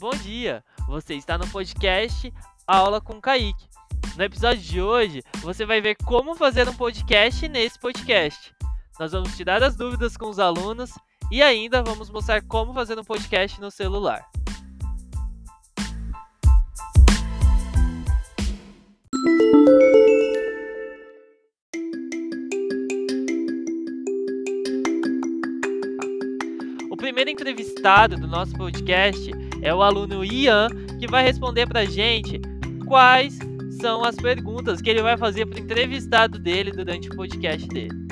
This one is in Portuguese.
Bom dia! Você está no podcast Aula com Kaique. No episódio de hoje, você vai ver como fazer um podcast nesse podcast. Nós vamos tirar as dúvidas com os alunos e ainda vamos mostrar como fazer um podcast no celular. O primeiro entrevistado do nosso podcast é o aluno Ian, que vai responder para gente quais são as perguntas que ele vai fazer para o entrevistado dele durante o podcast dele.